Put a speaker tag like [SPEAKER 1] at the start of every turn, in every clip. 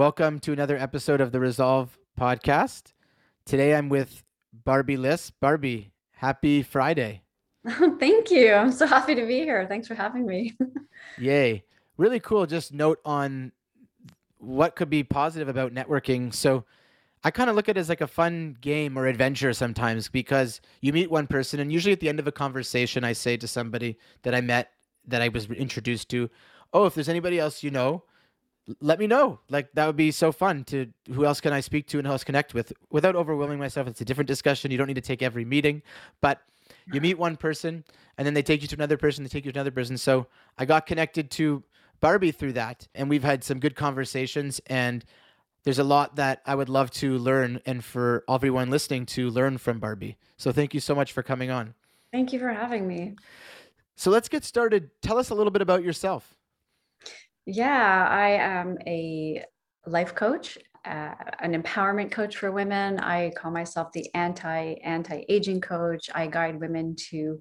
[SPEAKER 1] Welcome to another episode of the Resolve Podcast. Today I'm with Barbie Liss. Barbie, happy Friday.
[SPEAKER 2] Thank you. I'm so happy to be here. Thanks for having me.
[SPEAKER 1] Yay. Really cool. Just note on what could be positive about networking. So I kind of look at it as like a fun game or adventure sometimes because you meet one person, and usually at the end of a conversation, I say to somebody that I met that I was introduced to, Oh, if there's anybody else you know, let me know. Like that would be so fun to who else can I speak to and who else connect with without overwhelming myself. It's a different discussion. You don't need to take every meeting, but you meet one person and then they take you to another person, they take you to another person. So I got connected to Barbie through that, and we've had some good conversations. And there's a lot that I would love to learn, and for everyone listening to learn from Barbie. So thank you so much for coming on.
[SPEAKER 2] Thank you for having me.
[SPEAKER 1] So let's get started. Tell us a little bit about yourself.
[SPEAKER 2] Yeah, I am a life coach, uh, an empowerment coach for women. I call myself the anti anti aging coach. I guide women to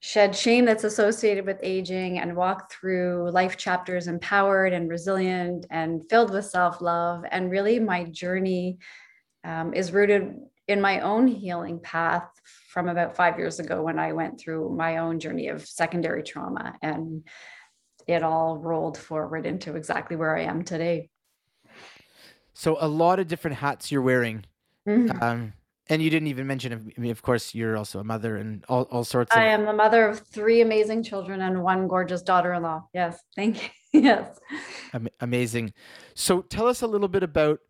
[SPEAKER 2] shed shame that's associated with aging and walk through life chapters empowered and resilient and filled with self love. And really, my journey um, is rooted in my own healing path from about five years ago when I went through my own journey of secondary trauma. And it all rolled forward into exactly where I am today.
[SPEAKER 1] So a lot of different hats you're wearing,
[SPEAKER 2] Mhm.
[SPEAKER 1] um, and you didn't even mention. I mean, of course, you're also a mother and all, all sorts of.
[SPEAKER 2] I am the mother of three amazing children and one gorgeous daughter in law. Yes, thank you. Yes.
[SPEAKER 1] Am- amazing. So tell us a little bit about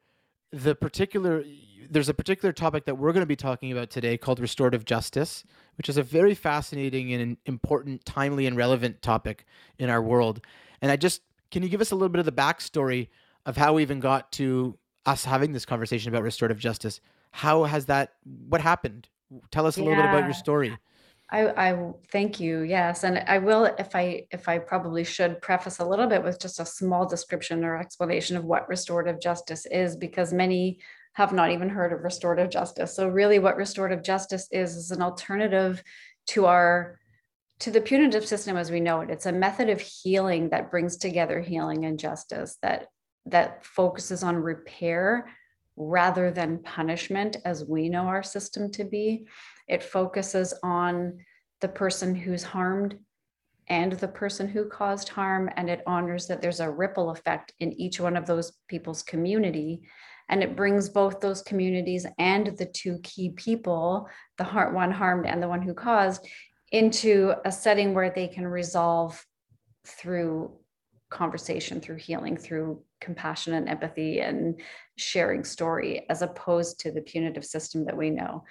[SPEAKER 1] the particular. There's a particular topic that we're going to be talking about today called restorative justice, which is a very fascinating and important, timely, and relevant topic in our world. And I just can you give us a little bit of the backstory of how we even got to us having this conversation about restorative justice? How has that? What happened? Tell us a little bit about your story.
[SPEAKER 2] I, I thank you. Yes. And I will, if I, if I probably should preface a little bit with just a small description or explanation of what restorative justice is, because many have not even heard of restorative justice. So really what restorative justice is, is an alternative to our, to the punitive system as we know it. It's a method of healing that brings together healing and justice that, that focuses on repair rather than punishment as we know our system to be. It focuses on the person who's harmed and the person who caused harm, and it honors that there's a ripple effect in each one of those people's community. And it brings both those communities and the two key people, the har- one harmed and the one who caused, into a setting where they can resolve through conversation, through healing, through compassion and empathy and sharing story, as opposed to the punitive system that we know.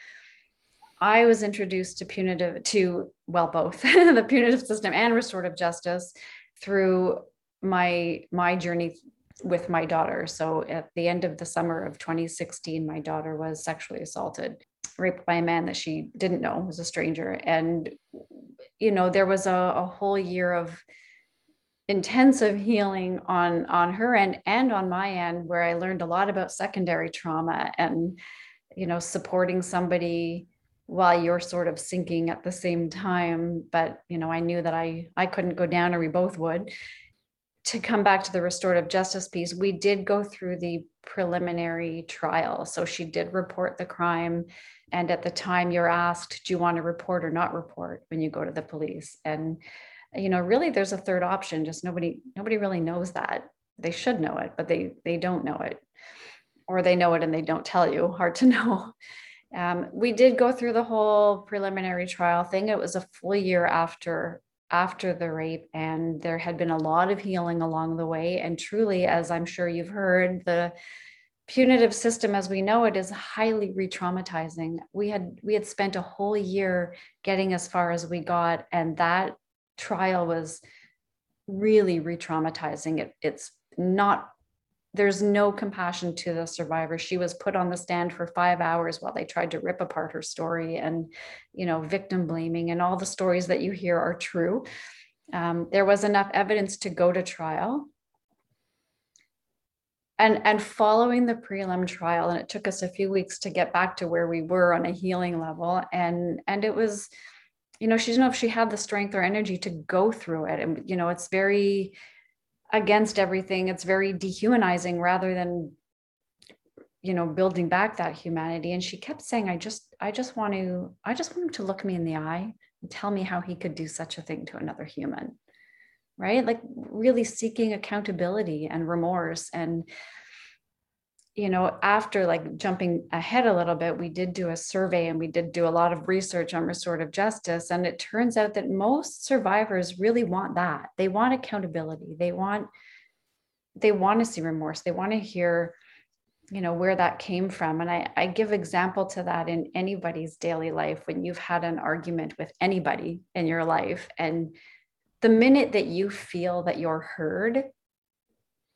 [SPEAKER 2] I was introduced to punitive to well both the punitive system and restorative justice through my my journey with my daughter. So at the end of the summer of 2016 my daughter was sexually assaulted, raped by a man that she didn't know was a stranger. And you know there was a, a whole year of intensive healing on on her end and on my end where I learned a lot about secondary trauma and you know supporting somebody while you're sort of sinking at the same time. But you know i knew that i i couldn't go down or we both would to come back to the restorative justice piece we did go through the preliminary trial. So she did report the crime. And at the time you're asked do you want to report or not report when you go to the police? And you know really there's a third option. Just nobody nobody really knows that. They should know it but they they don't know it. Or they know it and they don't tell you. Hard to know. Um, we did go through the whole preliminary trial thing. It was a full year after after the rape, and there had been a lot of healing along the way. And truly, as I'm sure you've heard, the punitive system as we know it is highly re-traumatizing. We had we had spent a whole year getting as far as we got, and that trial was really re-traumatizing. It, it's not there's no compassion to the survivor. She was put on the stand for five hours while they tried to rip apart her story and you know victim blaming and all the stories that you hear are true. Um, there was enough evidence to go to trial. And and following the prelim trial and it took us a few weeks to get back to where we were on a healing level. And and it was you know she didn't know if she had the strength or energy to go through it. And you know it's very against everything it's very dehumanizing rather than you know building back that humanity. And she kept saying i just i just want to i just want him to look me in the eye and tell me how he could do such a thing to another human. Right? Like really seeking accountability and remorse and you know after like jumping ahead a little bit we did do a survey and we did do a lot of research on restorative justice and it turns out that most survivors really want that. They want accountability. They want they want to see remorse. They want to hear you know where that came from and I, I give example to that in anybody's daily life when you've had an argument with anybody in your life and the minute that you feel that you're heard,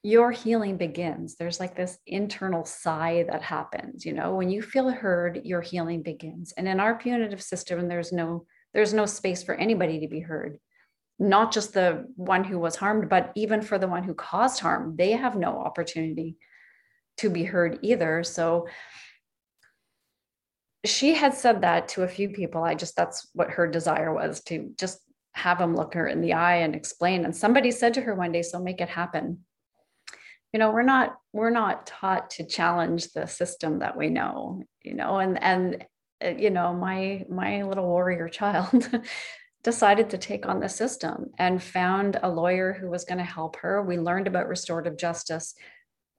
[SPEAKER 2] your healing begins. There's like this internal sigh that happens, you know, when you feel heard, your healing begins. And in our punitive system, there's no there's no space for anybody to be heard. Not just the one who was harmed, but even for the one who caused harm, they have no opportunity to be heard either. So she had said that to a few people. I just that's what her desire was to just have him look her in the eye and explain. And somebody said to her one day, so make it happen. You know, we're not we're not taught to challenge the system that we know, you know, and and uh, you know, my my little warrior child decided to take on the system and found a lawyer who was going to help her. We learned about restorative justice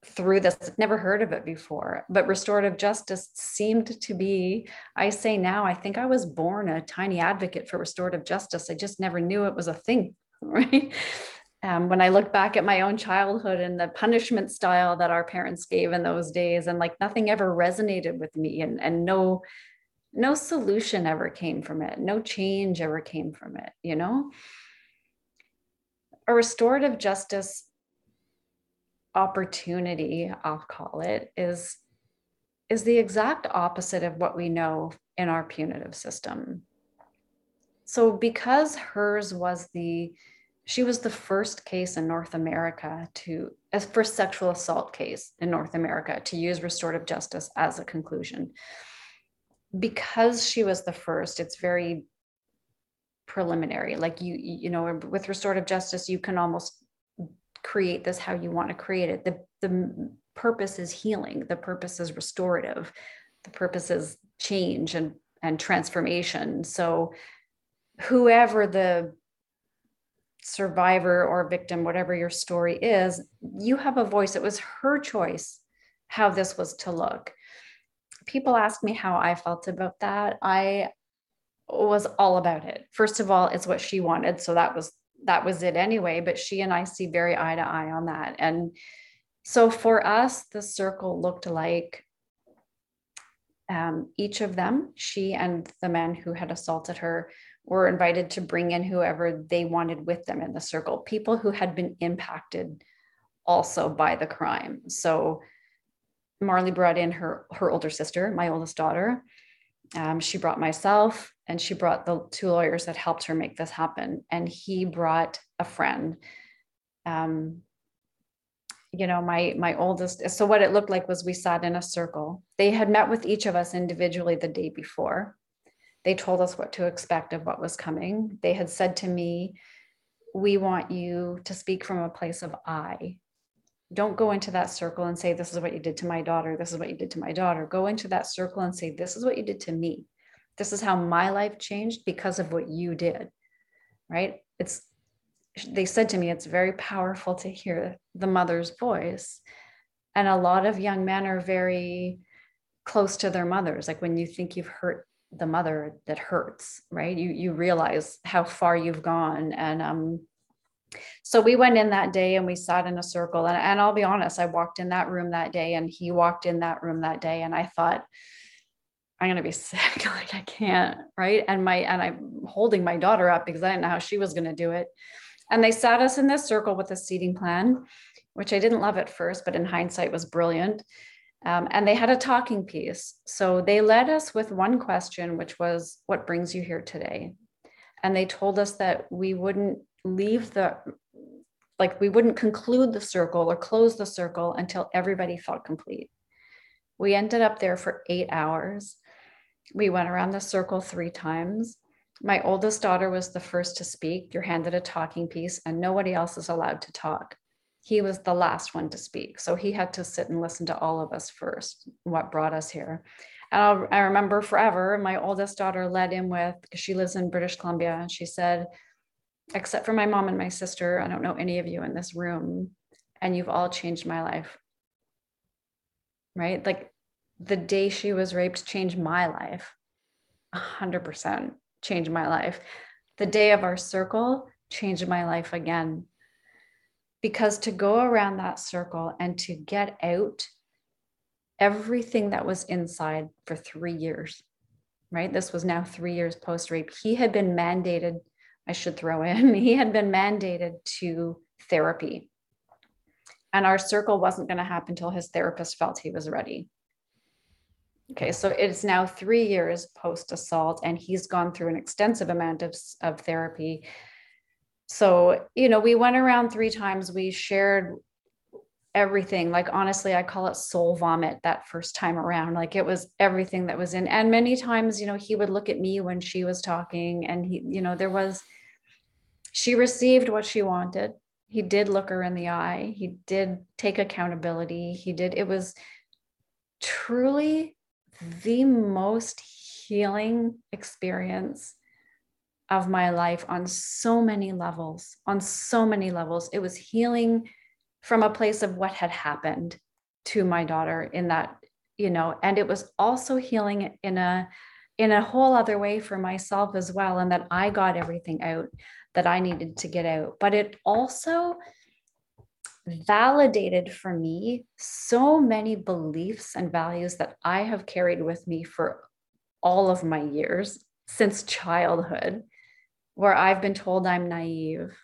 [SPEAKER 2] through this never heard of it before but restorative justice seemed to be i say now i think i was born a tiny advocate for restorative justice i just never knew it was a thing right um, when i look back at my own childhood and the punishment style that our parents gave in those days and like nothing ever resonated with me and and no no solution ever came from it. No change ever came from it you know? A restorative justice opportunity i'll call it is is the exact opposite of what we know in our punitive system. So because hers was the she was the first case in north america to as first sexual assault case in north america to use restorative justice as a conclusion because she was the first it's very preliminary like you you know with restorative justice you can almost create this how you want to create it. The, the purpose is healing, the purpose is restorative, the purpose is change and, and transformation. So, whoever the survivor or victim, whatever your story is, you have a voice. It was her choice how this was to look. People ask me how I felt about that. I was all about it. First of all, it's what she wanted. So that was that was it anyway. But she and I see very eye to eye on that. And so for us, the circle looked like um, each of them, she and the man who had assaulted her, were invited to bring in whoever they wanted with them in the circle, people who had been impacted also by the crime. So Marley brought in her her older sister, my oldest daughter. Um, she brought myself and she brought the two lawyers that helped her make this happen. And he brought a friend. Um, you know, my my oldest. So what it looked like was we sat in a circle. They had met with each of us individually the day before. They told us what to expect of what was coming. They had said to me, "We want you to speak from a place of I don't go into that circle and say, This is what you did to my daughter. This is what you did to my daughter. Go into that circle and say, This is what you did to me. This is how my life changed because of what you did. Right? It's, they said to me, it's very powerful to hear the mother's voice. And a lot of young men are very close to their mothers. Like when you think you've hurt the mother, that hurts, right? You, you realize how far you've gone. And, um, so we went in that day and we sat in a circle and, and i'll be honest i walked in that room that day and he walked in that room that day and i thought i'm going to be sick like i can't right and my and i'm holding my daughter up because i didn't know how she was going to do it and they sat us in this circle with a seating plan which I didn't love at first, but in hindsight was brilliant. Um, and they had a talking piece. So they led us with one question, which was, What brings you here today? And they told us that we wouldn't leave the, like, we wouldn't conclude the circle or close the circle until everybody felt complete. We ended up there for eight hours. We went around the circle three times. My oldest daughter was the first to speak. You're handed a talking piece, and nobody else is allowed to talk he was the last one to speak. So he had to sit and listen to all of us first, what brought us here. And I'll, i remember forever, my oldest daughter led in with, because she lives in British Columbia, and she said, except for my mom and my sister, I don't know any of you in this room, and you've all changed my life. Right? Like the day she was raped changed my life. 100% changed my life. The day of our circle changed my life again because to go around that circle and to get out everything that was inside for three years, right? This was now three years post rape. He had been mandated, I should throw in, he had been mandated to therapy. And our circle wasn't going to happen until his therapist felt he was ready. Okay, so it's now three years post assault, and he's gone through an extensive amount of, of therapy so you know we went around three times. We shared everything. Like honestly i call it soul vomit that first time around. Like it was everything that was in. And many times you know he would look at me when she was talking and he you know there was she received what she wanted. He did look her in the eye. He did take accountability. He did it was truly the most healing experience of my life on so many levels, on so many levels. It was healing from a place of what had happened to my daughter in that, you know, and it was also healing in a in a whole other way for myself as well and that I got everything out that I needed to get out. But it also validated for me so many beliefs and values that I have carried with me for all of my years since childhood where I've been told I'm naive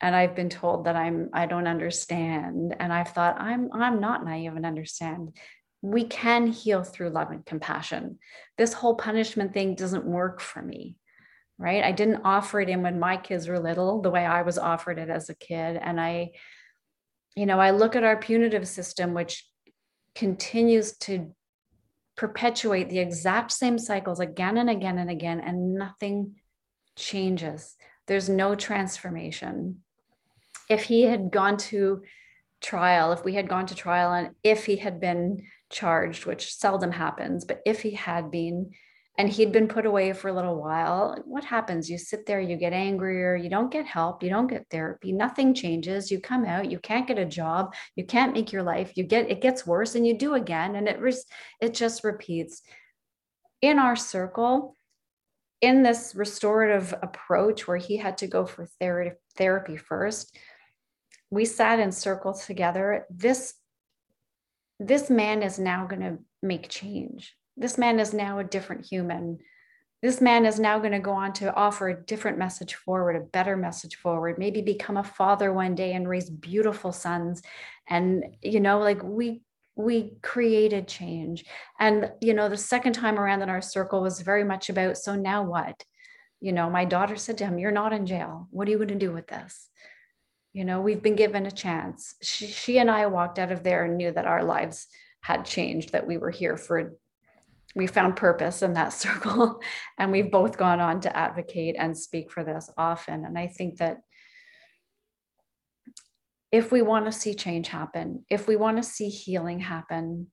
[SPEAKER 2] and I've been told that I'm I don't understand and I've thought I'm I'm not naive and understand. We can heal through love and compassion. This whole punishment thing doesn't work for me. Right? I didn't offer it in when my kids were little the way I was offered it as a kid and I you know, I look at our punitive system which continues to perpetuate the exact same cycles again and again and again and nothing changes. There's no transformation. If he had gone to trial, if we had gone to trial, and if he had been charged, which seldom happens, but if he had been, and he'd been put away for a little while, what happens? You sit there, you get angrier, you don't get help, you don't get therapy, nothing changes. You come out, you can't get a job, you can't make your life, you get it gets worse, and you do again, and it it just repeats. In our circle, in this restorative approach where he had to go for ther- therapy first, we sat in circles together. This this man is now going to make change. This man is now a different human. This man is now going to go on to offer a different message forward, a better message forward, maybe become a father one day and raise beautiful sons. And, you know, like we we created change. And, you know, the second time around in our circle was very much about, so now what? You know, my daughter said to him, You're not in jail. What are you going to do with this? You know, we've been given a chance. She, she and I walked out of there and knew that our lives had changed, that we were here for, we found purpose in that circle. And we've both gone on to advocate and speak for this often. And I think that if we want to see change happen, if we want to see healing happen,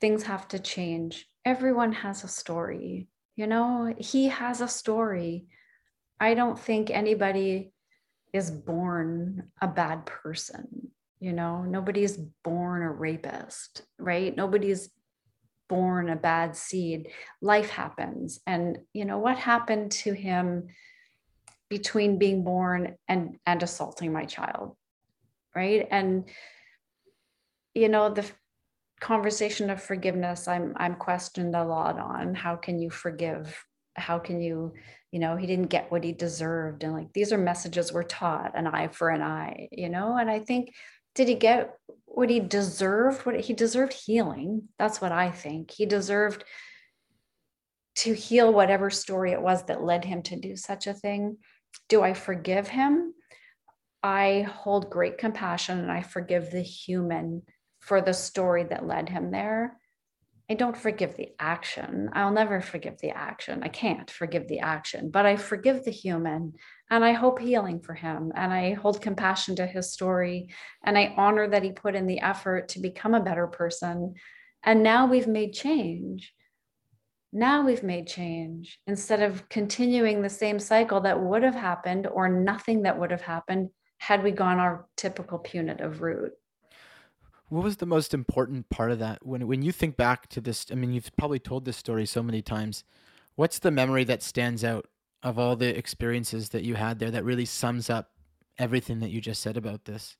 [SPEAKER 2] things have to change. Everyone has a story, you know, he has a story. I don't think anybody is born a bad person, you know, nobody's born a rapist, right? Nobody's born a bad seed. Life happens. And, you know, what happened to him between being born and, and assaulting my child? Right and you know the conversation of forgiveness i'm i'm questioned a lot on how can you forgive how can you you know he didn't get what he deserved and like these are messages we're taught an eye for an eye you know and i think did he get what he deserved? What he deserved healing. That's what I think. He deserved to heal whatever story it was that led him to do such a thing. Do I forgive him? I hold great compassion and I forgive the human for the story that led him there. I don't forgive the action. I'll never forgive the action. I can't forgive the action, but I forgive the human and I hope healing for him. And I hold compassion to his story and I honor that he put in the effort to become a better person. And now we've made change. Now we've made change instead of continuing the same cycle that would have happened or nothing that would have happened had we gone our typical punitive route.
[SPEAKER 1] What was the most important part of that? When when you think back to this, I mean, you've probably told this story so many times. What's the memory that stands out of all the experiences that you had there that really sums up everything that you just said about this?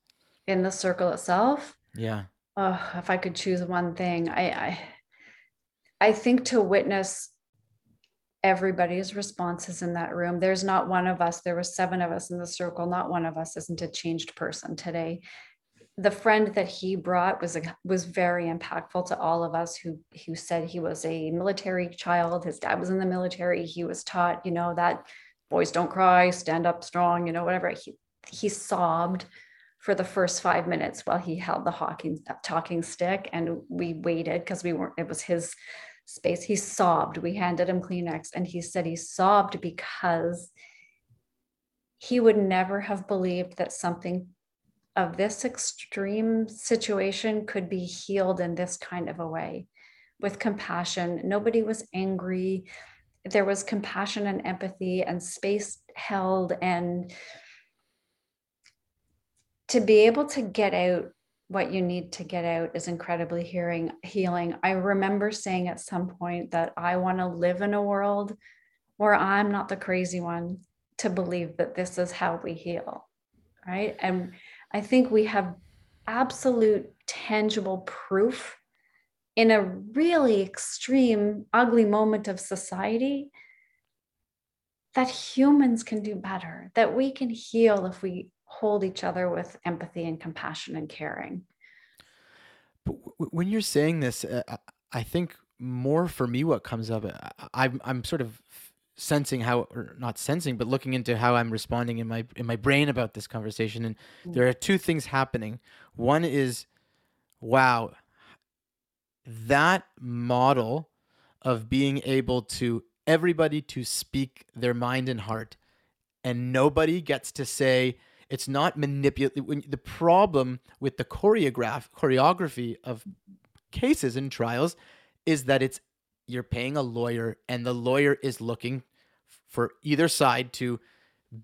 [SPEAKER 2] In the circle itself?
[SPEAKER 1] Yeah.
[SPEAKER 2] Oh, if I could choose one thing, I I, I think to witness everybody's responses in that room. There's not one of us, there were seven of us in the circle, not one of us isn't a changed person today the friend that he brought was a, was very impactful to all of us who who said he was a military child his dad was in the military he was taught you know that boys don't cry stand up strong you know whatever he he sobbed for the first 5 minutes while he held the hawking talking stick and we waited because we weren't it was his space he sobbed we handed him kleenex and he said he sobbed because he would never have believed that something of this extreme situation could be healed in this kind of a way with compassion. Nobody was angry. There was compassion and empathy and space held. And to be able to get out what you need to get out is incredibly hearing, healing. I remember saying at some point that I want to live in a world where I'm not the crazy one to believe that this is how we heal. Right. And I think we have absolute tangible proof in a really extreme, ugly moment of society that humans can do better, that we can heal if we hold each other with empathy and compassion and caring.
[SPEAKER 1] But when you're saying this, uh, I think more for me, what comes up, uh, I'm, I'm sort of sensing how or not sensing but looking into how i'm responding in my in my brain about this conversation and mm. there are two things happening one is wow that model of being able to everybody to speak their mind and heart and nobody gets to say it's not manipulate the problem with the choreograph choreography of cases and trials is that it's you're paying a lawyer and the lawyer is looking for either side to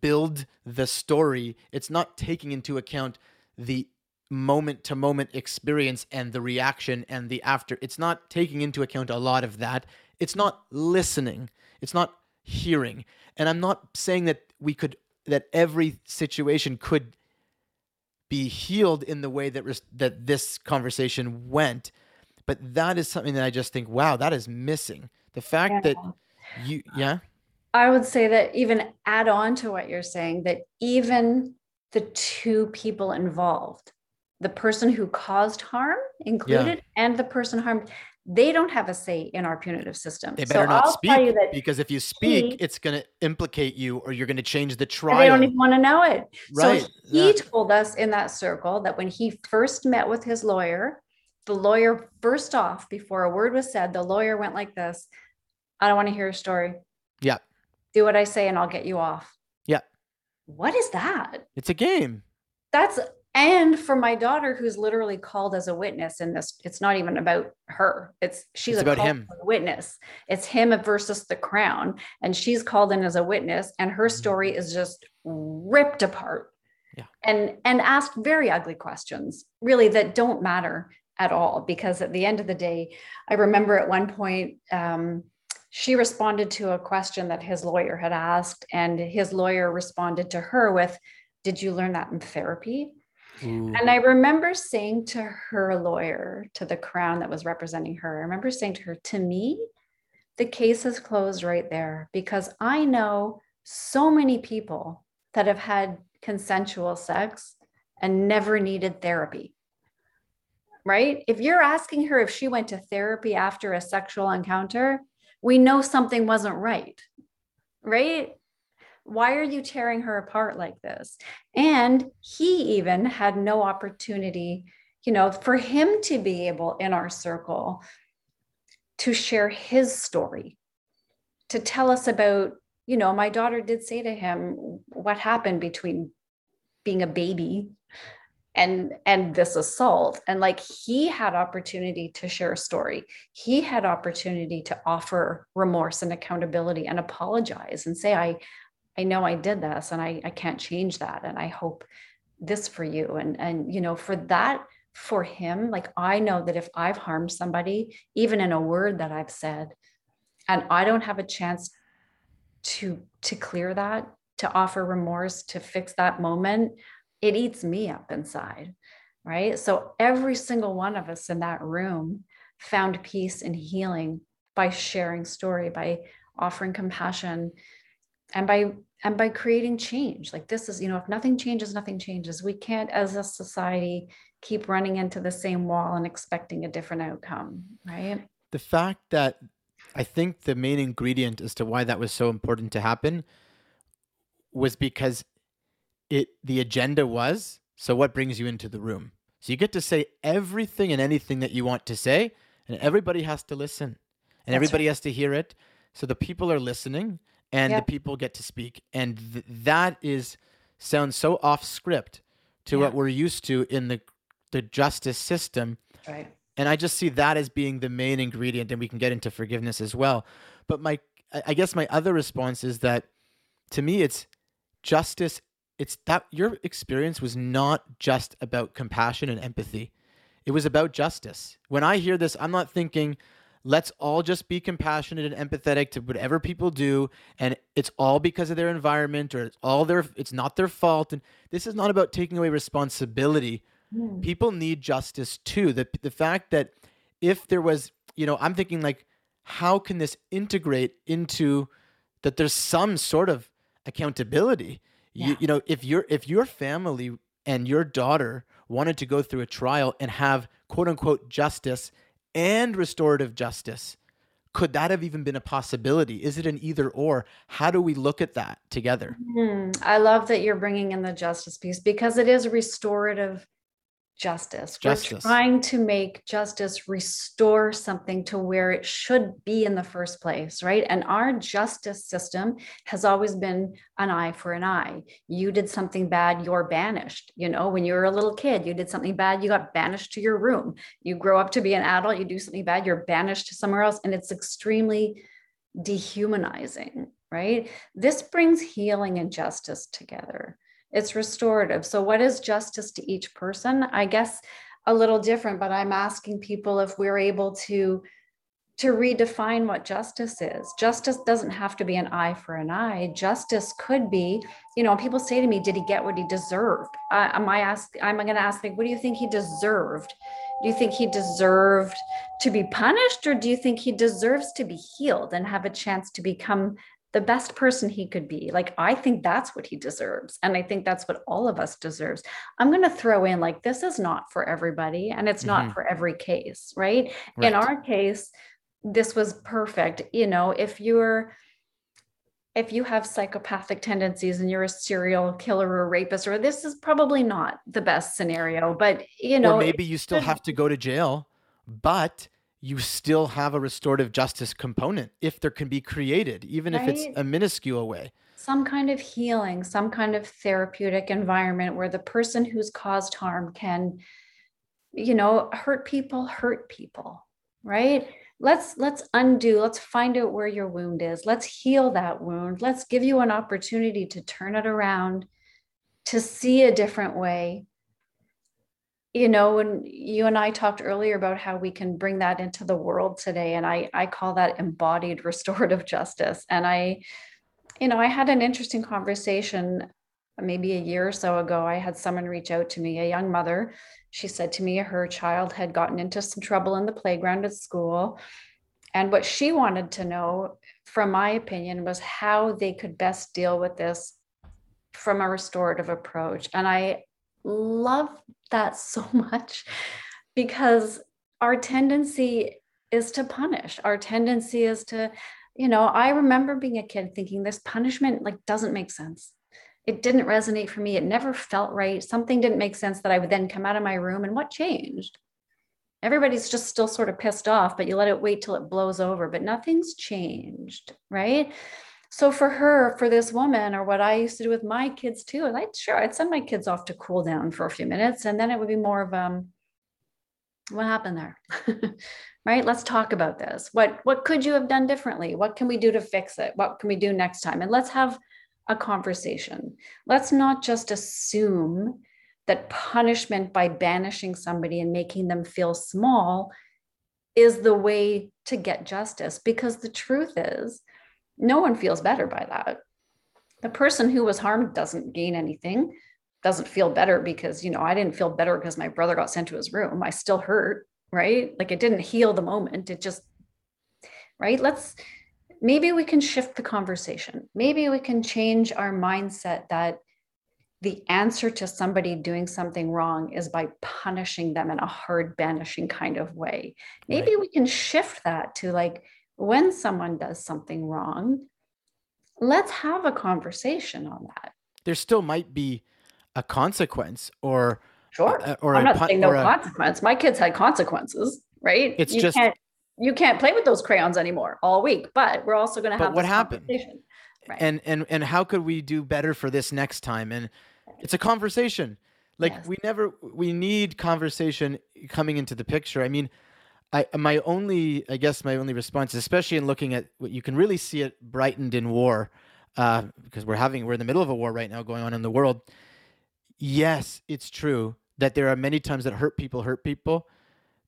[SPEAKER 1] build the story. It's not taking into account the moment to moment experience and the reaction and the after it's not taking into account a lot of that. It's not listening. It's not hearing. And i'm not saying that we could that every situation could be healed in the way that res- that this conversation went but that is something that I just think, wow, that is missing. The fact yeah. that you, yeah.
[SPEAKER 2] I would say that even add on to what you're saying, that even the two people involved, the person who caused harm included yeah. and the person harmed, they don't have a say in our punitive system.
[SPEAKER 1] They better so not I'll speak because if you speak, he, it's going to implicate you or you're going to change the trial.
[SPEAKER 2] They don't even want to know it. Right. So he yeah. told us in that circle that when he first met with his lawyer, the lawyer burst off before a word was said. The lawyer went like this I don't want to hear a story.
[SPEAKER 1] Yeah.
[SPEAKER 2] Do what I say and I'll get you off.
[SPEAKER 1] Yeah.
[SPEAKER 2] What is that?
[SPEAKER 1] It's a game.
[SPEAKER 2] That's and for my daughter who's literally called as a witness in this it's not even about her. It's she's
[SPEAKER 1] it's about him.
[SPEAKER 2] witness. It's him versus the crown and she's called in as a witness and her mm-hmm. story is just ripped apart.
[SPEAKER 1] Yeah.
[SPEAKER 2] and and asked very ugly questions really that don't matter at all because at the end of the day i remember at one point um, she responded to a question that his lawyer had asked and his lawyer responded to her with did you learn that in therapy And i remember saying to her lawyer to the crown that was representing her i remember saying to her to me the case is closed right there because i know so many people that have had consensual sex and never needed therapy. Right? If you're asking her if she went to therapy after a sexual encounter, we know something wasn't right. Right? Why are you tearing her apart like this? And he even had no opportunity, you know, for him to be able in our circle to share his story, to tell us about, you know, my daughter did say to him what happened between being a baby and and this assault and like he had opportunity to share a story he had opportunity to offer remorse and accountability and apologize and say i I know I did this and I, I can't change that. And I hope this for you. And, and, you know, for that, for him, like I know that if I've harmed somebody, even in a word that I've said, and I don't have a chance to, to clear that, to offer remorse, to fix that moment, it eats me up inside. Right. So every single one of us in that room found peace and healing by sharing story, by offering compassion, and by and by creating change like this is you know if nothing changes nothing changes. We can't as a society keep running into the same wall and expecting a different outcome right?
[SPEAKER 1] The fact that i think the main ingredient as to why that was so important to happen was because it the agenda was so what brings you into the room? So you get to say everything and anything that you want to say and everybody has to listen and That's everybody right. has to hear it. So the people are listening and yep. the people get to speak. And th- that is sounds so off script to yeah. what we're used to in the the justice system.
[SPEAKER 2] Right.
[SPEAKER 1] And i just see that as being the main ingredient and we can get into forgiveness as well. But my i guess my other response is that to me it's justice it's that your experience was not just about compassion and empathy. It was about justice. When i hear this i'm not thinking let's all just be compassionate and empathetic to whatever people do and it's all because of their environment or it's all their it's not their fault and this is not about taking away responsibility mm. people need justice too the the fact that if there was you know i'm thinking like how can this integrate into that there's some sort of accountability yeah. you, you know if your if your family and your daughter wanted to go through a trial and have quote unquote justice and restorative justice. Could that have even been a possibility? Is it an either or? How do we look at that together?
[SPEAKER 2] Mm, I love that you're bringing in the justice piece because it is restorative justice. justice. We're trying to make justice restore something to where it should be in the first place, right? And our justice system has always been an eye for an eye. You did something bad, you're banished. You know, when you were a little kid, you did something bad, you got banished to your room. You grow up to be an adult, you do something bad, you're banished to somewhere else. And it's extremely dehumanizing, right? This brings healing and justice together it's restorative. So, what is justice to each person? I guess a little different, but I'm asking people if we're able to to redefine what justice is. Justice doesn't have to be an eye for an eye. Justice could be, you know, people say to me, "Did he get what he deserved?" Uh, am I ask? I'm going to ask, like, what do you think he deserved? Do you think he deserved to be punished, or do you think he deserves to be healed and have a chance to become the best person he could be. Like, I think that's what he deserves. And I think that's what all of us deserves. I'm going to throw in like, this is not for everybody and it's not mm-hmm. for every case, right? right? In our case, this was perfect. You know, if you're, if you have psychopathic tendencies and you're a serial killer or rapist, or this is probably not the best scenario, but you know,
[SPEAKER 1] or maybe you still have to go to jail, but you still have a restorative justice component if there can be created, even right? if it's a minuscule way.
[SPEAKER 2] Some kind of healing, some kind of therapeutic environment where the person who's caused harm can, you know, hurt people, hurt people, right? Let's let's undo, let's find out where your wound is. Let's heal that wound. Let's give you an opportunity to turn it around, to see a different way, you know when you and i talked earlier about how we can bring that into the world today and i i call that embodied restorative justice. And i you know i had an interesting conversation maybe a year or so ago. I had someone reach out to me a young mother. She said to me her child had gotten into some trouble in the playground at school. And what she wanted to know from my opinion was how they could best deal with this from a restorative approach. And i love that so much because our tendency is to punish. Our tendency is to, you know, I remember being a kid thinking this punishment like doesn't make sense. It didn't resonate for me. It never felt right. Something didn't make sense that I would then come out of my room and what changed? Everybody's just still sort of pissed off, but you let it wait till it blows over, but nothing's changed, right? So for her, for this woman, or what I used to do with my kids too, I'd sure I'd send my kids off to cool down for a few minutes, and then it would be more of um, what happened there? Right? Let's talk about this. What what could you have done differently? What can we do to fix it? What can we do next time? And let's have a conversation. Let's not just assume that punishment by banishing somebody and making them feel small is the way to get justice because the truth is no one feels better by that. The person who was harmed doesn't gain anything doesn't feel better because you know i didn't feel better because my brother got sent to his room. I still hurt right? Like it didn't heal the moment. It just right? Let's maybe we can shift the conversation. Maybe we can change our mindset that the answer to somebody doing something wrong is by punishing them in a hard banishing kind of way. Maybe right. we can shift that to like when someone does something wrong let's have a conversation on that
[SPEAKER 1] there still might be a consequence or
[SPEAKER 2] sure uh, or I'm not saying no a, consequence. My kids had consequences, right?
[SPEAKER 1] It's
[SPEAKER 2] you
[SPEAKER 1] just
[SPEAKER 2] can't, you can't play with those crayons anymore all week. But we're also going to have
[SPEAKER 1] what happened, right. and and and how could we do better for this next time? And it's a conversation. Like yes. we never we need conversation coming into the picture. I mean. I, my only, I guess, my only response, especially in looking at what you can really see it brightened in war, uh, because we're having, we're in the middle of a war right now going on in the world yes, it's true that there are many times that hurt people hurt people,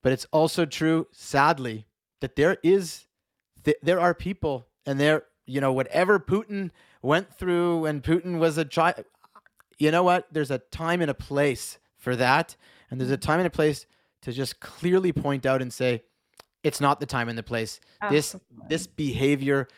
[SPEAKER 1] but it's also true, sadly, that there is th- there are people and there, you know, whatever Putin went through when Putin was a child, you know what? There's a time and a place for that, and there's a time and a place to just clearly point out and say, it's not the time and the place. Absolutely. This this behavior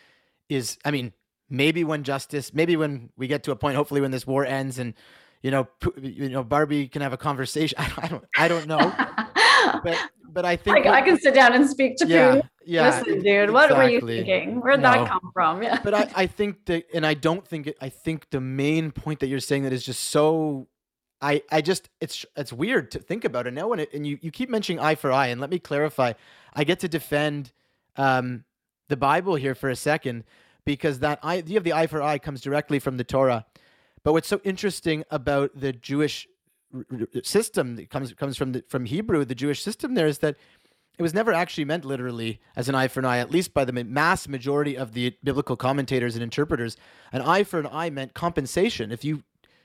[SPEAKER 1] is, I mean, maybe when justice, maybe when we get to a point, hopefully when this war ends and you know, you know, Barbie can have a conversation. I don't, I don't know, but but I think
[SPEAKER 2] I, I can sit down and speak to
[SPEAKER 1] yeah, Yeah,
[SPEAKER 2] Listen, dude, what were you thinking? Where'd no. that come from? Yeah.
[SPEAKER 1] But I, I think that, and I don't think it. I think the main point that you're saying that is just so. I, I just it's it's weird to think about it now and it, and you, you keep mentioning eye for eye and let me clarify I get to defend um, the Bible here for a second because that idea of the eye for eye comes directly from the Torah but what's so interesting about the Jewish system that comes comes from the, from Hebrew, the Jewish system there is that it was never actually meant literally as an eye for an eye, at least by the mass majority of the biblical commentators and interpreters. An eye for an eye meant compensation. If you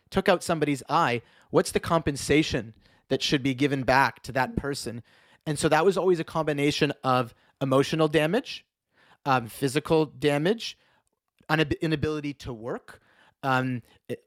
[SPEAKER 1] took out somebody's eye, what's the compensation that should be given back to that person? And so that was always a combination of emotional damage, um, physical damage, inability to work, um,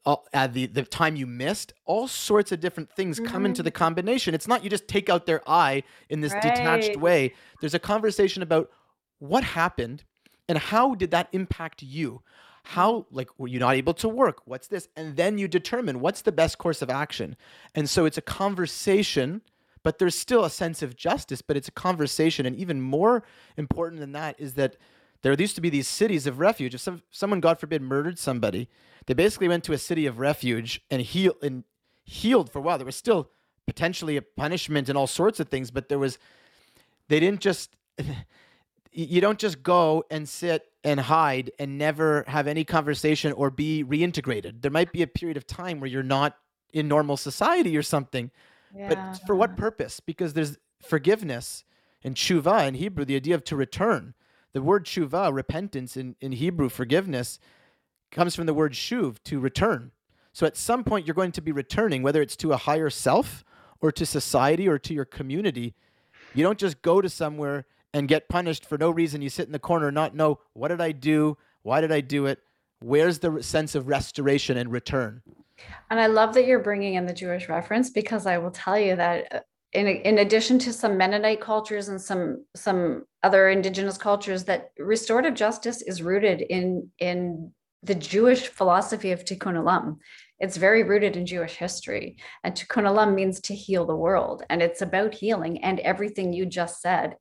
[SPEAKER 1] all, uh, the the time you missed, all sorts of different things mm-hmm. come into the mm-hmm. combination. It's not you just take out their eye in this right. detached way. There's a conversation about what happened and how did that impact you. How like were you not able to work? What's this? And then you determine what's the best course of action. And so it's a conversation but there's still a sense of justice but it's a conversation and even more important than that is that there used to be these cities of refuge if some, someone god forbid murdered somebody they basically went to a city of refuge and healed and healed for a while. There was still potentially a punishment and all sorts of things, but there was they didn't just you don't just go and sit and hide and never have any conversation or be reintegrated. There might be a period of time where you're not in normal society or something. Yeah. But for what uh-huh. purpose? Because there's forgiveness in tshuva in Hebrew, the idea of to return. The word tshuva, repentance in, in Hebrew, forgiveness, comes from the word shuv, to return. So at some point, you're going to be returning, whether it's to a higher self or to society or to your community. You don't just go to somewhere and get punished for no reason. You sit in the corner not know, what did I do? Why did I do it? Where's the sense of restoration and return?
[SPEAKER 2] And I love that you're bringing in the Jewish reference because I will tell you that uh, in, in addition to some Mennonite cultures and some some other indigenous cultures, that restorative justice is rooted in in the Jewish philosophy of tikkun olam. it's very rooted in Jewish history. And tikkun olam means to heal the world. And it's about healing and everything you just said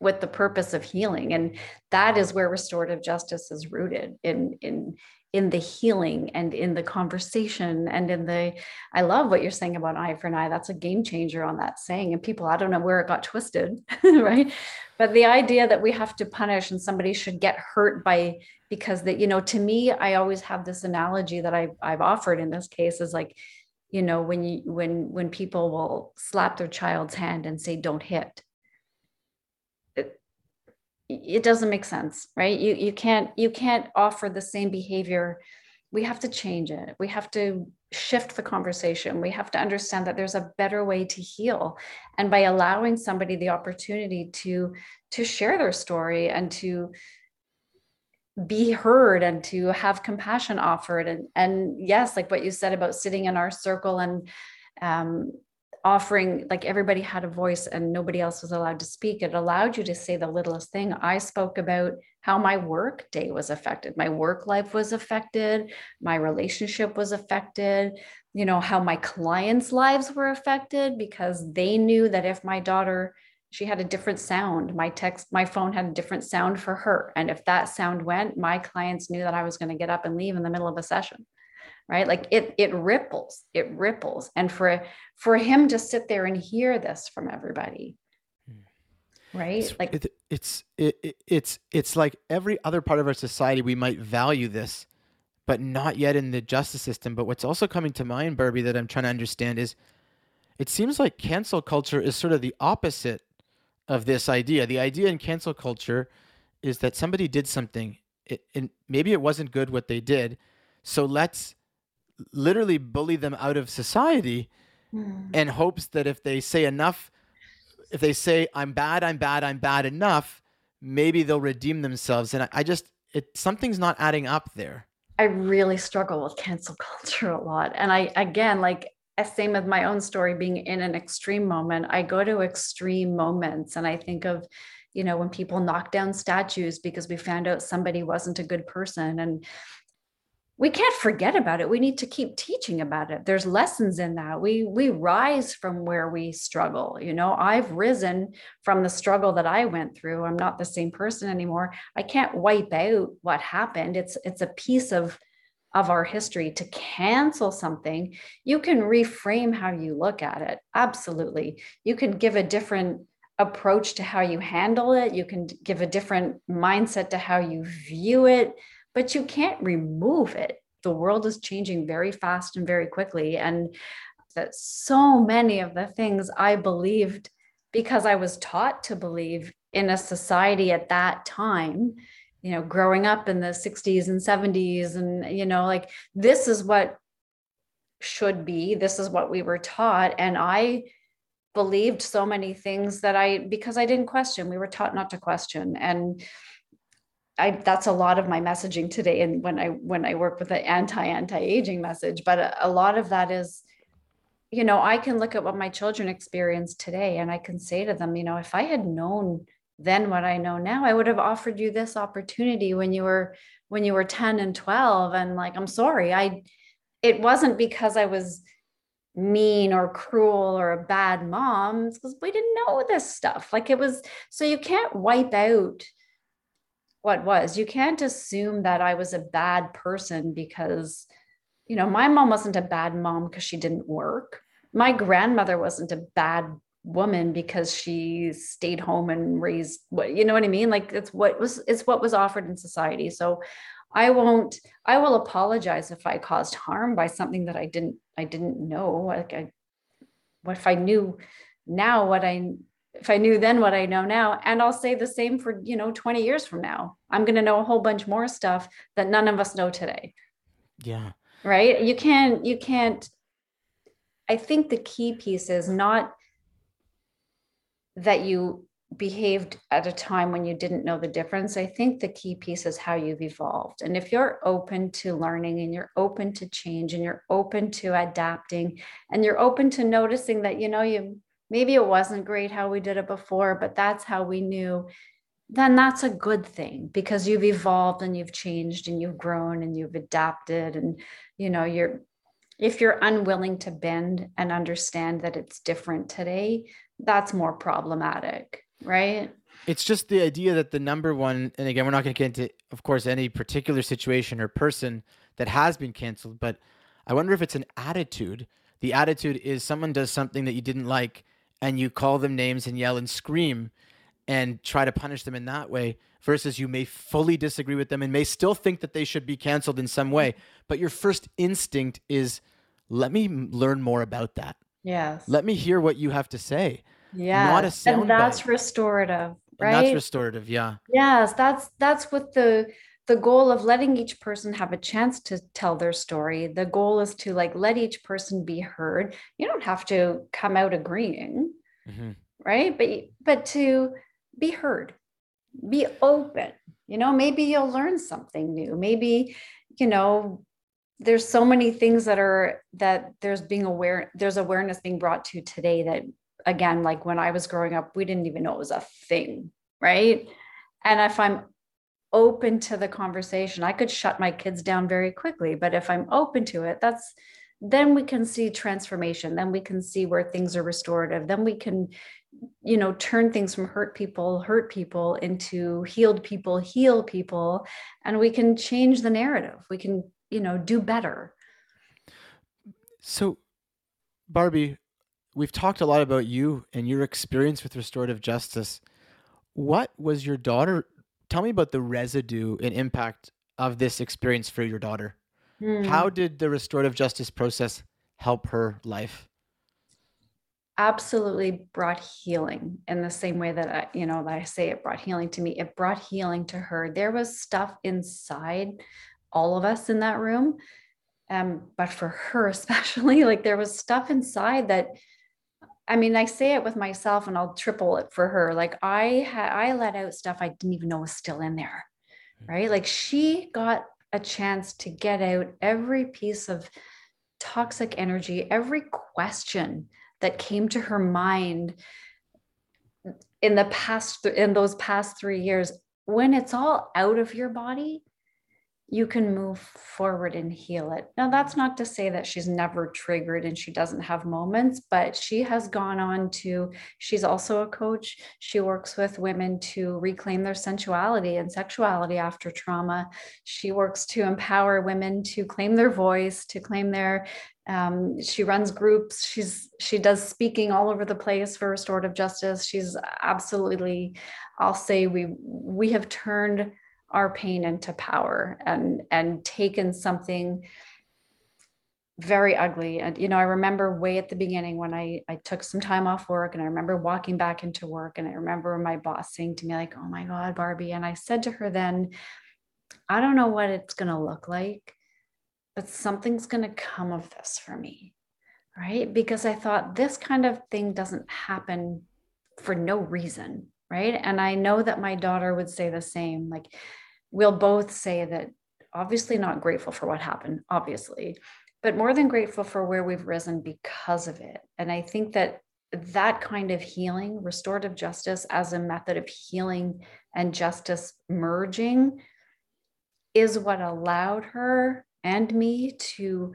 [SPEAKER 2] with the purpose of healing. And that is where restorative justice is rooted in, in, in the healing and in the conversation and in the i love what you're saying about eye for an eye. That's a game changer on that saying. And people i don't know where it got twisted right? But the idea that we have to punish and somebody should get hurt by because that you know to me i always have this analogy that i've, I've offered in this case is like you know when you when when people will slap their child's hand and say don't hit it doesn't make sense right? You you can't you can't offer the same behavior. We have to change it. We have to shift the conversation. We have to understand that there's a better way to heal. And by allowing somebody the opportunity to to share their story and to be heard and to have compassion offered. And and yes like what you said about sitting in our circle and um, offering like everybody had a voice and nobody else was allowed to speak it allowed you to say the littlest thing. I spoke about how my work day was affected my work life was affected my relationship was affected you know how my clients lives were affected because they knew that if my daughter she had a different sound my text my phone had a different sound for her. And if that sound went my clients knew that i was going to get up and leave in the middle of a session right? Like it it ripples it ripples. And for for him to sit there and hear this from everybody. Hmm. right?
[SPEAKER 1] It's, like it, it's it, it's it's like every other part of our society we might value this but not yet in the justice system. But what's also coming to mind Barbie that I'm trying to understand is it seems like cancel culture is sort of the opposite of this idea. The idea in cancel culture is that somebody did something it, and maybe it wasn't good what they did. So let's literally bully them out of society mm. and hopes that if they say enough if they say i'm bad i'm bad i'm bad enough maybe they'll redeem themselves. And I, I just it something's not adding up there.
[SPEAKER 2] I really struggle with cancel culture a lot. And i again like same with my own story being in an extreme moment. I go to extreme moments and i think of you know when people knock down statues because we found out somebody wasn't a good person. And we can't forget about it. We need to keep teaching about it. There's lessons in that. We we rise from where we struggle you know? I've risen from the struggle that i went through. I'm not the same person anymore. I can't wipe out what happened. It's it's a piece of of our history. To cancel something you can reframe how you look at it. Absolutely. You can give a different approach to how you handle it. You can give a different mindset to how you view it but you can't remove it. The world is changing very fast and very quickly. And that so many of the things I believed because I was taught to believe in a society at that time, you know, growing up in the 60s and 70s, and, you know, like this is what should be, this is what we were taught. And I, believed so many things that I because I didn't question. We were taught not to question. And I that's a lot of my messaging today and when I when I work with the anti anti-aging message but a, a, lot of that is you know I can look at what my children experience today and I can say to them you know if I had known then what I know now I would have offered you this opportunity when you were when you were 10 and 12 and like I'm sorry I it wasn't because I was mean or cruel or a bad mom. Because we didn't know this stuff. Like it was so you can't wipe out what was. You can't assume that I was a bad person because, you know, my mom wasn't a bad mom because she didn't work. My grandmother wasn't a bad woman because she stayed home and raised what you know what I mean? Like it's what was it's what was offered in society. So I won't I will apologize if I caused harm by something that I didn't I didn't know. Like I what if I knew now what I if I knew then what I know now, and I'll say the same for, you know, 20 years from now, I'm going to know a whole bunch more stuff that none of us know today.
[SPEAKER 1] Yeah.
[SPEAKER 2] Right. You can't, you can't, I think the key piece is not that you behaved at a time when you didn't know the difference. I think the key piece is how you've evolved. And if you're open to learning and you're open to change and you're open to adapting and you're open to noticing that, you know, you maybe it wasn't great how we did it before, but that's how we knew, then that's a good thing because you've evolved and you've changed and you've grown and you've adapted and you know you're if you're unwilling to bend and understand that it's different today, that's more problematic, right?
[SPEAKER 1] It's just the idea that the number one, and again, we're not going to get into, of course, any particular situation or person that has been canceled, but I wonder if it's an attitude. The attitude is someone does something that you didn't like and you call them names and yell and scream and try to punish them in that way versus you may fully disagree with them and may still think that they should be canceled in some way. But your first instinct is let me learn more about that.
[SPEAKER 2] Yes.
[SPEAKER 1] Let me hear what you have to say.
[SPEAKER 2] Yeah
[SPEAKER 1] not a sound
[SPEAKER 2] and that's
[SPEAKER 1] bite.
[SPEAKER 2] restorative right
[SPEAKER 1] And that's restorative yeah.
[SPEAKER 2] Yes that's that's what the the goal of letting each person have a chance to tell their story. The goal is to like let each person be heard. You don't have to come out agreeing
[SPEAKER 1] hmm
[SPEAKER 2] right? But but to be heard be open. You know maybe you'll learn something new. Maybe you know there's so many things that are that there's being aware there's awareness being brought to today that again like when i was growing up we didn't even know it was a thing right? And if i'm open to the conversation. I could shut my kids down very quickly but if i'm open to it that's then we can see transformation. Then we can see where things are restorative. Then we can you know turn things from hurt people hurt people into healed people heal people. And we can change the narrative. We can you know do better.
[SPEAKER 1] So barbie we've talked a lot about you and your experience with restorative justice. What was your daughter tell me about the residue and impact of this experience for your daughter
[SPEAKER 2] Hmm.
[SPEAKER 1] how did the restorative justice process help her life
[SPEAKER 2] absolutely brought healing in the same way that I, you know, that I say it brought healing to me. It brought healing to her. There was stuff inside all of us in that room. Um, but for her especially, like there was stuff inside that I mean, I say it with myself and I'll triple it for her. Like I had I let out stuff I didn't even know was still in there. Hmm. Right. Like she got a chance to get out every piece of toxic energy, every question that came to her mind in the past in those past 3 years when it's all out of your body you can move forward and heal it. Now, that's not to say that she's never triggered and she doesn't have moments, but she has gone on to, she's also a coach. She works with women to reclaim their sensuality and sexuality after trauma. She works to empower women to claim their voice, to claim their, um, she runs groups. She's, she does speaking all over the place for restorative justice. She's absolutely, I'll say we, we have turned our pain into power and and taken something very ugly. And you know i remember way at the beginning when i i took some time off work and i remember walking back into work and i remember my boss saying to me like oh my god barbie. And i said to her then i don't know what it's going to look like but something's going to come of this for me. Right? Because i thought this kind of thing doesn't happen for no reason. Right? And i know that my daughter would say the same like we'll both say that obviously not grateful for what happened, obviously, but more than grateful for where we've risen because of it. And I think that that kind of healing, restorative justice as a method of healing and justice merging, is what allowed her and me to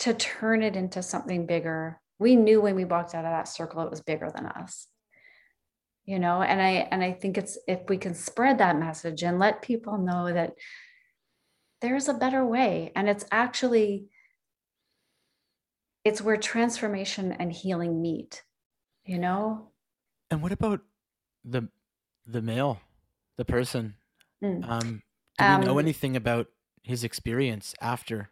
[SPEAKER 2] to turn it into something bigger. We knew when we walked out of that circle it was bigger than us you know and i and i think it's if we can spread that message and let people know that there's a better way and it's actually it's where transformation and healing meet you know?
[SPEAKER 1] And what about the the male the person?
[SPEAKER 2] Mm.
[SPEAKER 1] um do we know
[SPEAKER 2] Um,
[SPEAKER 1] anything about his experience after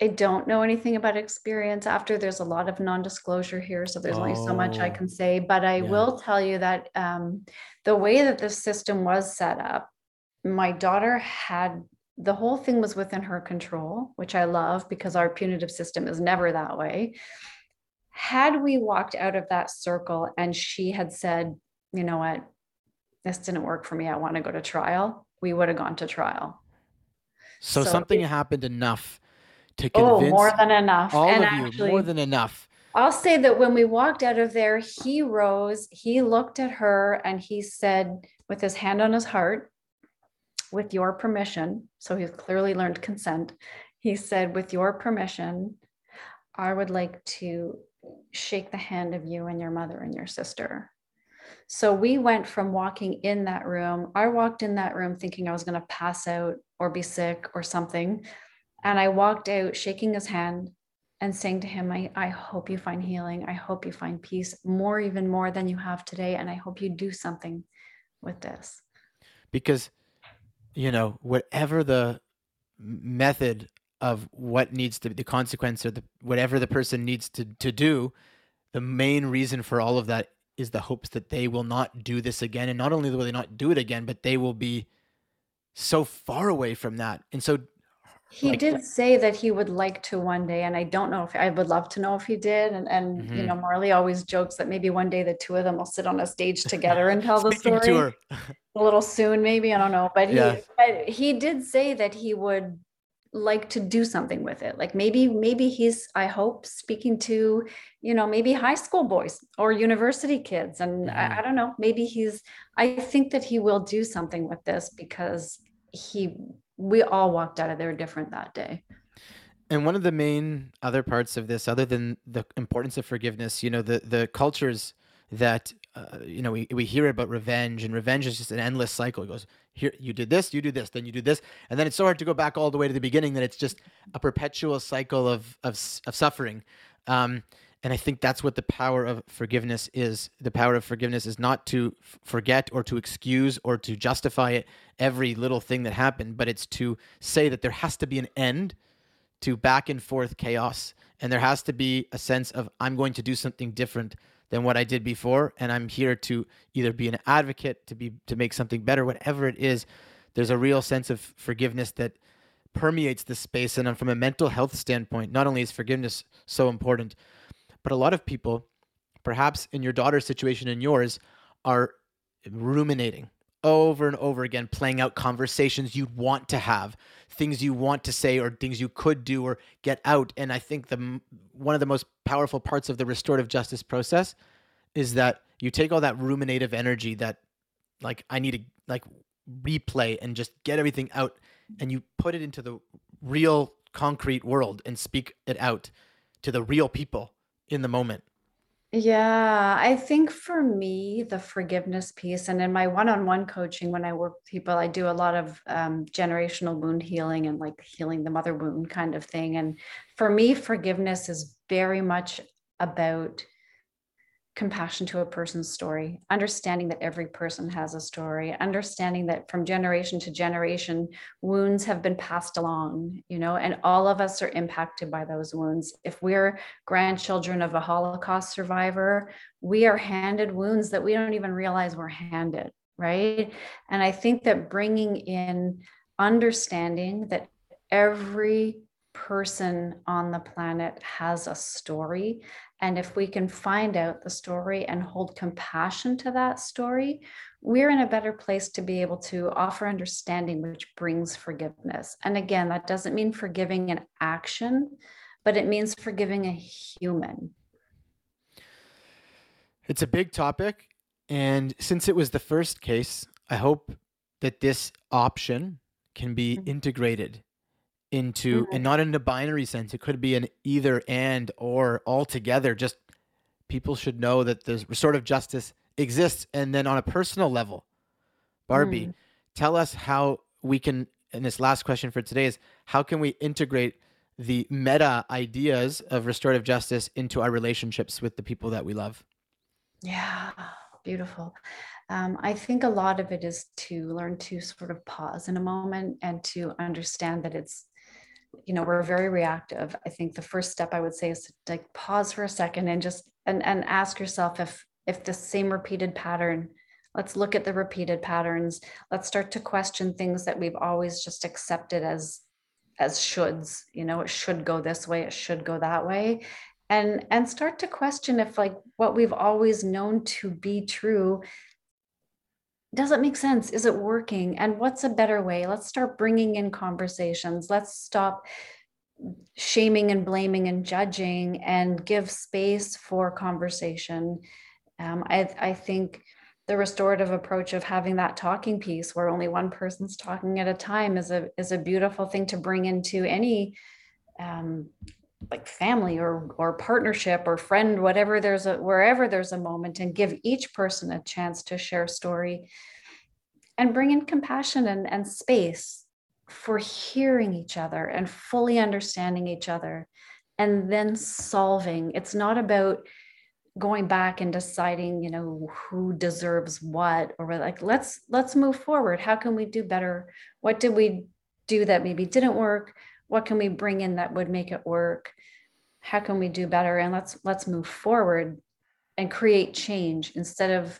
[SPEAKER 2] I don't know anything about experience after. There's a lot of non-disclosure here, so there's only so much I
[SPEAKER 1] Oh,
[SPEAKER 2] can say. But I
[SPEAKER 1] yeah.
[SPEAKER 2] will tell you that um, the way that the system was set up, my daughter had the whole thing was within her control, which I love because our punitive system is never that way. Had we walked out of that circle and she had said, you know what, this didn't work for me, I want to go to trial, we would have gone to trial.
[SPEAKER 1] so,
[SPEAKER 2] So
[SPEAKER 1] something
[SPEAKER 2] it-
[SPEAKER 1] happened enough to
[SPEAKER 2] Oh, more than enough.
[SPEAKER 1] all
[SPEAKER 2] and
[SPEAKER 1] of you
[SPEAKER 2] actually,
[SPEAKER 1] more than enough
[SPEAKER 2] I'll say that when we walked out of there, he rose, he looked at her, and he said, with his hand on his heart, with your permission, so he's clearly learned consent. He said, with your permission, I would like to shake the hand of you and your mother and your sister. So we went from walking in that room. I walked in that room thinking I was going to pass out or be sick or something. And I walked out shaking his hand and saying to him, I, I hope you find healing. I hope you find peace more, even more than you have today. And I hope you do something with this.
[SPEAKER 1] Because, you know, whatever the method of what needs to be the consequence or the whatever the person needs to to do the main reason for all of that is the hopes that they will not do this again and not only will they not do it again but they will be so far away from that and so
[SPEAKER 2] he like, did say that he would like to one day and i don't know if i would love to know if he did and and mm-hmm. you know marley always jokes that maybe one day the two of them will sit on a stage together and tell the story a little soon maybe i don't know but he yeah. but he did say that he would like to do something with it like maybe maybe he's i hope speaking to you know maybe high school boys or university kids and mm-hmm. I, I, don't know maybe he's i think that he will do something with this because he we all walked out of there different that day.
[SPEAKER 1] And one of the main other parts of this other than the importance of forgiveness you know the the cultures that uh, you know we, we hear about revenge and revenge is just an endless cycle. It goes here you did this you do this then you do this. And then it's so hard to go back all the way to the beginning that it's just a perpetual cycle of of, of suffering. Um, and i think that's what the power of forgiveness is the power of forgiveness is not to forget or to excuse or to justify it every little thing that happened but it's to say that there has to be an end to back and forth chaos and there has to be a sense of i'm going to do something different than what I did before. And I'm here to either be an advocate, to be to make something better, whatever it is. There's a real sense of forgiveness that permeates the space. And uh, from a mental health standpoint, not only is forgiveness so important, but a lot of people, perhaps in your daughter's situation and yours, are ruminating over and over again, playing out conversations you want to have, things you want to say, or things you could do or get out. And I think the one of the most powerful parts of the restorative justice process is that you take all that ruminative energy that, like, I need to like replay and just get everything out, and you put it into the real concrete world and speak it out to the real people in the moment.
[SPEAKER 2] Yeah, I think for me, the forgiveness piece, and in my one on one coaching, when I work with people, I do a lot of um, generational wound healing and like healing the mother wound kind of thing. And for me, forgiveness is very much about compassion to a person's story, understanding that every person has a story, understanding that from generation to generation, wounds have been passed along, you know, and all of us are impacted by those wounds. If we're grandchildren of a Holocaust survivor, we are handed wounds that we don't even realize we're handed, right? And I think that bringing in understanding that every person on the planet has a story and if we can find out the story and hold compassion to that story, we're in a better place to be able to offer understanding, which brings forgiveness. And again, that doesn't mean forgiving an action, but it means forgiving a human.
[SPEAKER 1] It's a big topic. And since it was the first case, I hope that this option can be mm-hmm. integrated into and not in a binary sense it could be an either and or altogether just people should know that the restorative justice exists and then on a personal level barbie mm. tell us how we can and this last question for today is how can we integrate the meta ideas of restorative justice into our relationships with the people that we love?
[SPEAKER 2] Yeah beautiful. Um, I think a lot of it is to learn to sort of pause in a moment and to understand that it's you know we're very reactive. I think the first step i would say is to like pause for a second and just and and ask yourself if if the same repeated pattern let's look at the repeated patterns. Let's start to question things that we've always just accepted as as shoulds. You know it should go this way it should go that way. And and start to question if like what we've always known to be true does it make sense? Is it working? And what's a better way? Let's start bringing in conversations. Let's stop shaming and blaming and judging and give space for conversation. Um, I, I think the restorative approach of having that talking piece where only one person's talking at a time is a is a beautiful thing to bring into any um, like family or or partnership or friend whatever there's a wherever there's a moment and give each person a chance to share story and bring in compassion and, and space for hearing each other and fully understanding each other and then solving. It's not about going back and deciding you know who deserves what or like let's let's move forward. How can we do better? What did we do that maybe didn't work what can we bring in that would make it work? How can we do better? And let's let's move forward and create change instead of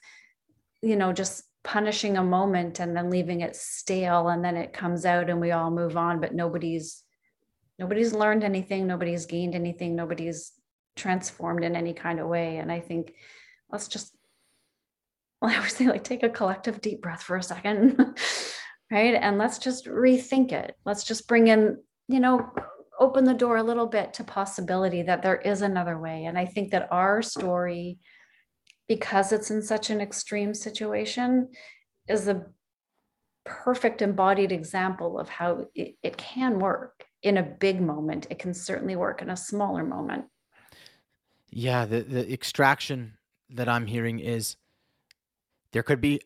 [SPEAKER 2] you know just punishing a moment and then leaving it stale and then it comes out and we all move on but nobody's nobody's learned anything nobody's gained anything nobody's transformed in any kind of way. And i think let's just well i would say like take a collective deep breath for a second right? And let's just rethink it. Let's just bring in you know open the door a little bit to possibility that there is another way. And i think that our story because it's in such an extreme situation is a perfect embodied example of how it, it can work. In a big moment it can certainly work. In a smaller moment.
[SPEAKER 1] Yeah the, the extraction that i'm hearing is there could be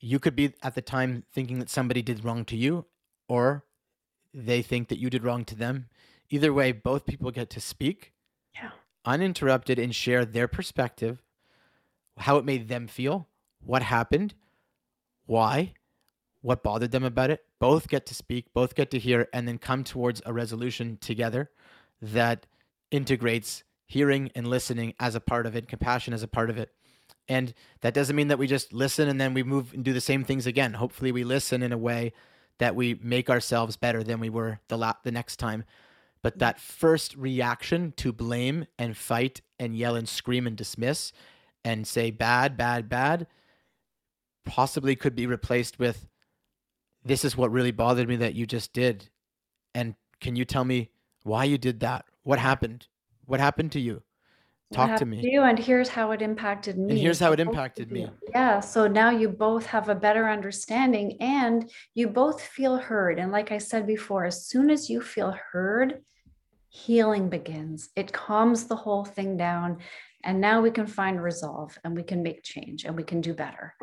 [SPEAKER 1] you could be at the time thinking that somebody did wrong to you or they think that you did wrong to them. Either way both people get to speak
[SPEAKER 2] yeah.
[SPEAKER 1] uninterrupted and share their perspective how it made them feel what happened why what bothered them about it. Both get to speak both get to hear and then come towards a resolution together that integrates hearing and listening as a part of it compassion as a part of it. And that doesn't mean that we just listen and then we move and do the same things again. Hopefully we listen in a way that we make ourselves better than we were the la- the next time. But that first reaction to blame and fight and yell and scream and dismiss and say bad, bad, bad possibly could be replaced with this is what really bothered me that you just did. And can you tell me why you did that? What happened? What happened to you? Talk to me.
[SPEAKER 2] You and here's how it impacted me.
[SPEAKER 1] And here's how it impacted me.
[SPEAKER 2] Yeah. So now you both have a better understanding and you both feel heard. And like I said before, as soon as you feel heard, healing begins. It calms the whole thing down. And now we can find resolve and we can make change and we can do better.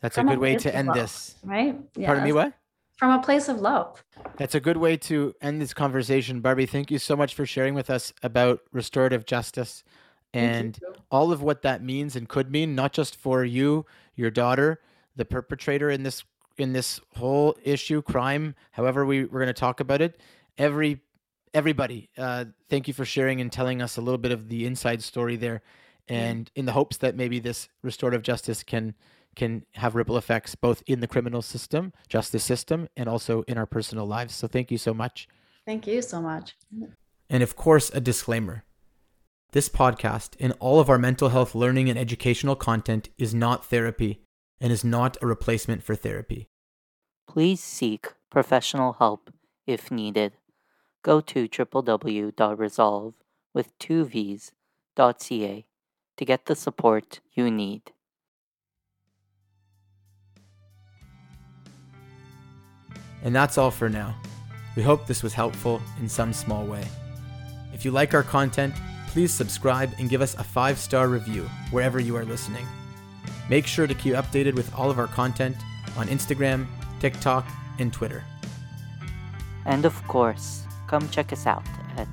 [SPEAKER 1] That's From a good way to end love, this.
[SPEAKER 2] Right?
[SPEAKER 1] Yeah, Pardon me, what?
[SPEAKER 2] From a place of love.
[SPEAKER 1] That's a good way to end this conversation. Barbie, thank you so much for sharing with us about restorative justice and all of what that means and could mean, not just for you, your daughter, the perpetrator in this in this whole issue, crime, however we, we're going to talk about it. Every everybody, uh, thank you for sharing and telling us a little bit of the inside story there. And in the hopes that maybe this restorative justice can can have ripple effects both in the criminal system, justice system, and also in our personal lives. So thank you so much.
[SPEAKER 2] Thank you so much.
[SPEAKER 1] And of course, a disclaimer. This podcast and all of our mental health learning and educational content is not therapy and is not a replacement for therapy.
[SPEAKER 3] Please seek professional help if needed. Go to www.resolve with two V's.ca to get the support you need.
[SPEAKER 1] And that's all for now. We hope this was helpful in some small way. If you like our content, please subscribe and give us a five star review wherever you are listening. Make sure to keep updated with all of our content on Instagram, TikTok, and Twitter.
[SPEAKER 3] And of course, come check us out at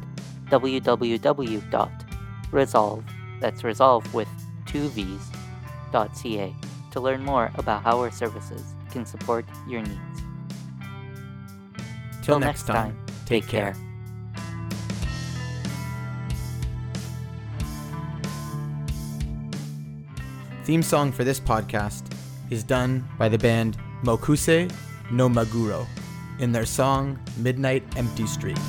[SPEAKER 3] www.resolve, that's resolve with two V's, .ca to learn more about how our services can support your needs.
[SPEAKER 1] Till next time, take care. Theme song for this podcast is done by the band Mokuse no Maguro in their song Midnight Empty Street.